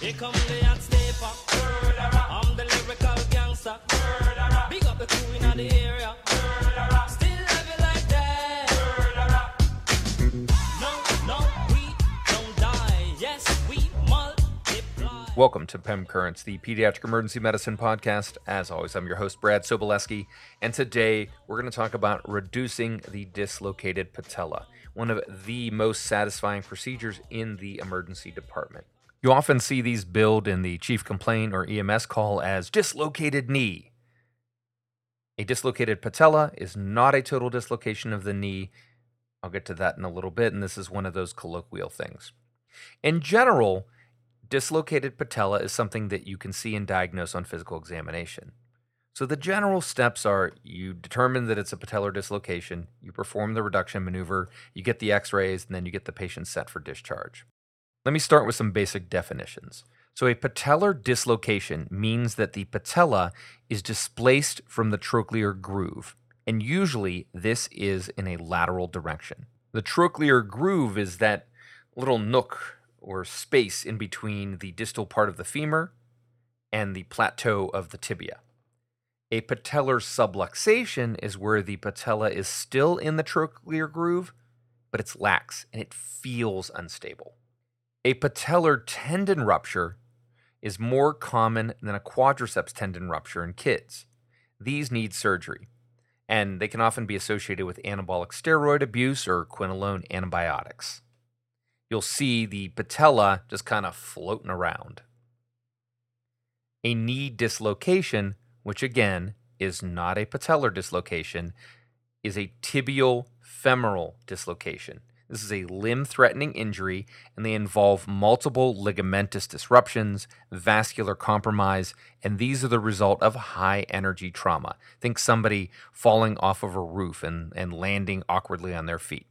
Here come the hot. I'm the lyrical gangster. Big up the crew in the area. Still love you like that. No, no, we don't die. Yes, we multiply. Welcome to PEM Currents, the Pediatric Emergency Medicine Podcast. As always, I'm your host, Brad Sobolewski, and today we're going to talk about reducing the dislocated patella, one of the most satisfying procedures in the emergency department. You often see these billed in the chief complaint or EMS call as dislocated knee. A dislocated patella is not a total dislocation of the knee. I'll get to that in a little bit, and this is one of those colloquial things. In general, dislocated patella is something that you can see and diagnose on physical examination. So the general steps are you determine that it's a patellar dislocation, you perform the reduction maneuver, you get the x-rays, and then you get the patient set for discharge. Let me start with some basic definitions. So a patellar dislocation means that the patella is displaced from the trochlear groove, and usually this is in a lateral direction. The trochlear groove is that little nook or space in between the distal part of the femur and the plateau of the tibia. A patellar subluxation is where the patella is still in the trochlear groove, but it's lax and it feels unstable. A patellar tendon rupture is more common than a quadriceps tendon rupture in kids. These need surgery, and they can often be associated with anabolic steroid abuse or quinolone antibiotics. You'll see the patella just kind of floating around. A knee dislocation, which again is not a patellar dislocation, is a tibial femoral dislocation. This is a limb threatening injury, and they involve multiple ligamentous disruptions, vascular compromise, and these are the result of high energy trauma. Think somebody falling off of a roof and, and landing awkwardly on their feet.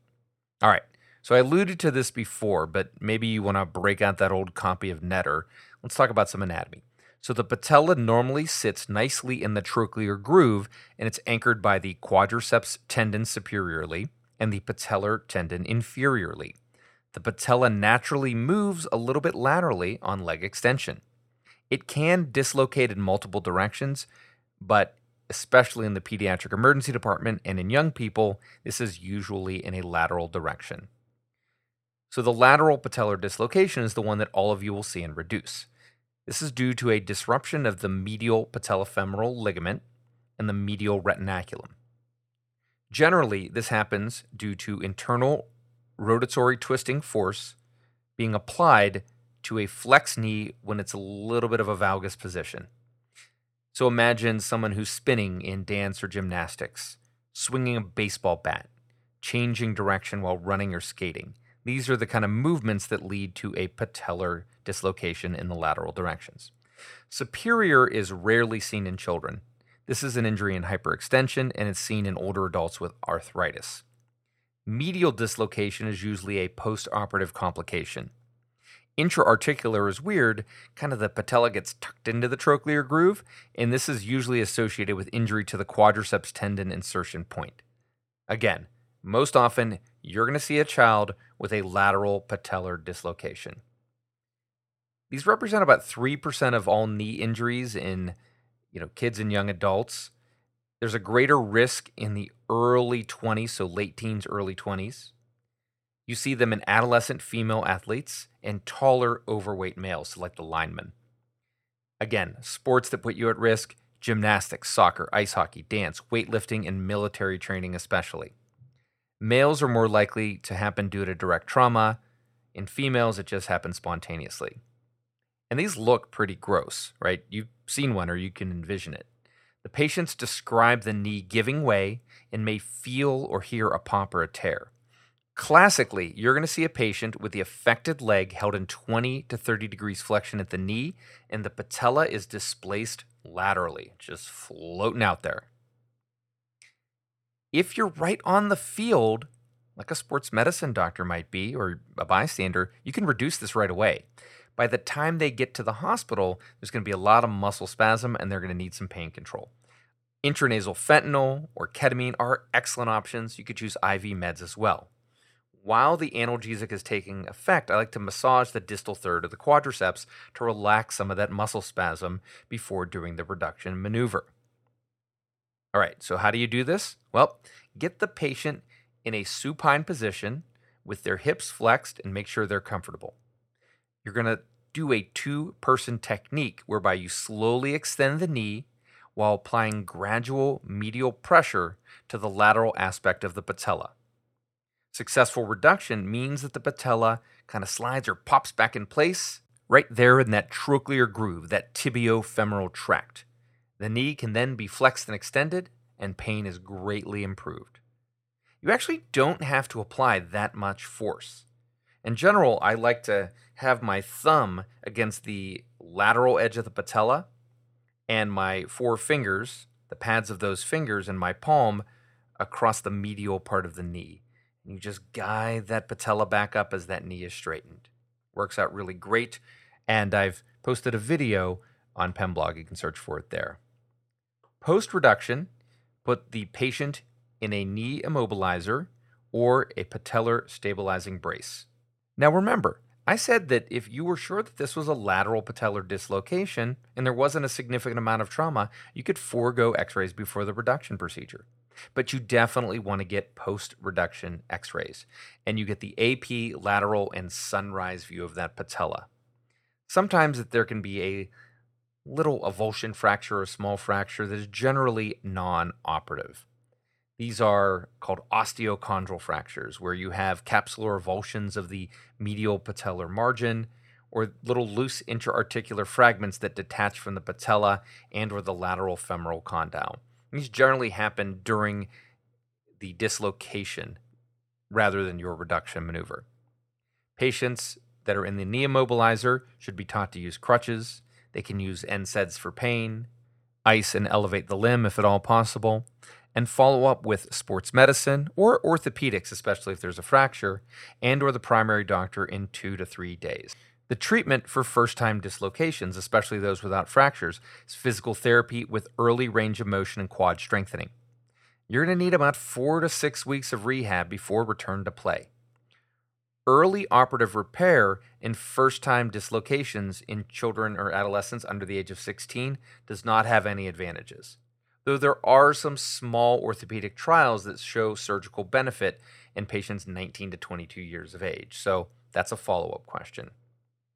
All right, so I alluded to this before, but maybe you want to break out that old copy of Netter. Let's talk about some anatomy. So the patella normally sits nicely in the trochlear groove, and it's anchored by the quadriceps tendon superiorly and the patellar tendon inferiorly. The patella naturally moves a little bit laterally on leg extension. It can dislocate in multiple directions, but especially in the pediatric emergency department and in young people, this is usually in a lateral direction. So the lateral patellar dislocation is the one that all of you will see and reduce. This is due to a disruption of the medial patellofemoral ligament and the medial retinaculum. Generally, this happens due to internal rotatory twisting force being applied to a flex knee when it's a little bit of a valgus position. So imagine someone who's spinning in dance or gymnastics, swinging a baseball bat, changing direction while running or skating. These are the kind of movements that lead to a patellar dislocation in the lateral directions. Superior is rarely seen in children, this is an injury in hyperextension and it's seen in older adults with arthritis. Medial dislocation is usually a post-operative complication. Intra-articular is weird, kind of the patella gets tucked into the trochlear groove, and this is usually associated with injury to the quadriceps tendon insertion point. Again, most often you're going to see a child with a lateral patellar dislocation. These represent about 3% of all knee injuries in you know, kids and young adults. There's a greater risk in the early 20s, so late teens, early 20s. You see them in adolescent female athletes and taller, overweight males, like the linemen. Again, sports that put you at risk gymnastics, soccer, ice hockey, dance, weightlifting, and military training, especially. Males are more likely to happen due to direct trauma. In females, it just happens spontaneously. And these look pretty gross, right? You've seen one or you can envision it. The patients describe the knee giving way and may feel or hear a pop or a tear. Classically, you're going to see a patient with the affected leg held in 20 to 30 degrees flexion at the knee, and the patella is displaced laterally, just floating out there. If you're right on the field, like a sports medicine doctor might be, or a bystander, you can reduce this right away by the time they get to the hospital, there's going to be a lot of muscle spasm and they're going to need some pain control. Intranasal fentanyl or ketamine are excellent options. You could choose IV meds as well. While the analgesic is taking effect, I like to massage the distal third of the quadriceps to relax some of that muscle spasm before doing the reduction maneuver. All right, so how do you do this? Well, get the patient in a supine position with their hips flexed and make sure they're comfortable. You're going to do a two person technique whereby you slowly extend the knee while applying gradual medial pressure to the lateral aspect of the patella. Successful reduction means that the patella kind of slides or pops back in place right there in that trochlear groove, that tibiofemoral tract. The knee can then be flexed and extended, and pain is greatly improved. You actually don't have to apply that much force. In general, I like to have my thumb against the lateral edge of the patella and my four fingers, the pads of those fingers, and my palm across the medial part of the knee. And you just guide that patella back up as that knee is straightened. Works out really great. And I've posted a video on PemBlog. You can search for it there. Post reduction, put the patient in a knee immobilizer or a patellar stabilizing brace. Now remember, I said that if you were sure that this was a lateral patellar dislocation and there wasn't a significant amount of trauma, you could forego x rays before the reduction procedure. But you definitely want to get post reduction x rays, and you get the AP, lateral, and sunrise view of that patella. Sometimes there can be a little avulsion fracture or small fracture that is generally non operative. These are called osteochondral fractures, where you have capsular avulsions of the medial patellar margin or little loose interarticular fragments that detach from the patella and or the lateral femoral condyle. These generally happen during the dislocation rather than your reduction maneuver. Patients that are in the knee immobilizer should be taught to use crutches. They can use NSAIDs for pain, ice and elevate the limb if at all possible and follow up with sports medicine or orthopedics, especially if there's a fracture, and or the primary doctor in 2 to 3 days. The treatment for first-time dislocations, especially those without fractures, is physical therapy with early range of motion and quad strengthening. You're going to need about 4 to 6 weeks of rehab before return to play. Early operative repair in first time dislocations in children or adolescents under the age of 16 does not have any advantages though there are some small orthopedic trials that show surgical benefit in patients 19 to 22 years of age. So that's a follow up question.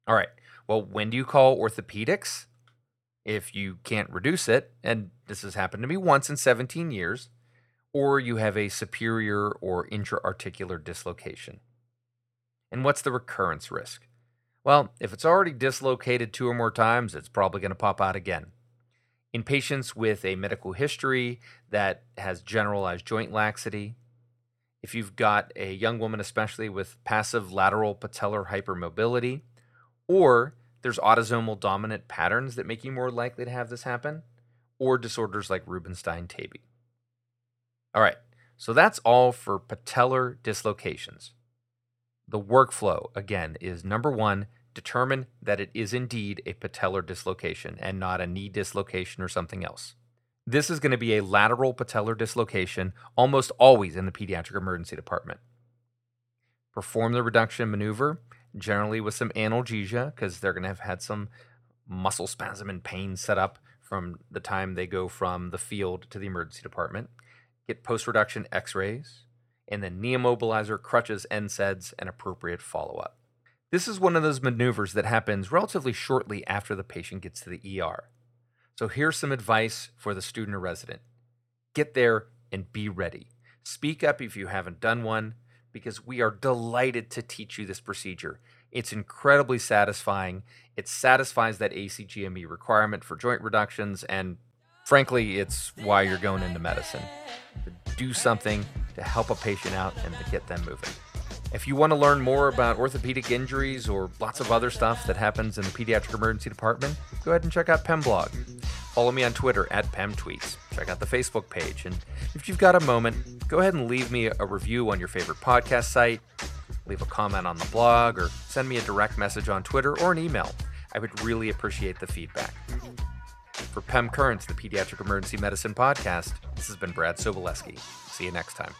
All right. Well, when do you call orthopedics? If you can't reduce it, and this has happened to me once in 17 years, or you have a superior or intra-articular dislocation. And what's the recurrence risk? Well, if it's already dislocated two or more times, it's probably going to pop out again. In patients with a medical history that has generalized joint laxity, if you've got a young woman, especially with passive lateral patellar hypermobility, or there's autosomal dominant patterns that make you more likely to have this happen, or disorders like Rubinstein Taybi. All right, so that's all for patellar dislocations. The workflow, again, is number one, determine that it is indeed a patellar dislocation and not a knee dislocation or something else. This is going to be a lateral patellar dislocation almost always in the pediatric emergency department. Perform the reduction maneuver, generally with some analgesia, because they're going to have had some muscle spasm and pain set up from the time they go from the field to the emergency department. Get post reduction x rays, and then knee immobilizer, crutches, NSAIDs, and appropriate follow up. This is one of those maneuvers that happens relatively shortly after the patient gets to the ER. So here's some advice for the student or resident get there and be ready. Speak up if you haven't done one, because we are delighted to teach you this procedure. It's incredibly satisfying. It satisfies that ACGME requirement for joint reductions, and frankly, it's why you're going into medicine to do something to help a patient out and to get them moving. If you want to learn more about orthopedic injuries or lots of other stuff that happens in the pediatric emergency department, go ahead and check out PemBlog. Follow me on Twitter at PemTweets. Check out the Facebook page. And if you've got a moment, go ahead and leave me a review on your favorite podcast site, leave a comment on the blog, or send me a direct message on Twitter or an email. I would really appreciate the feedback. For PEM Currents, the Pediatric Emergency Medicine Podcast, this has been Brad Sobolewski. See you next time.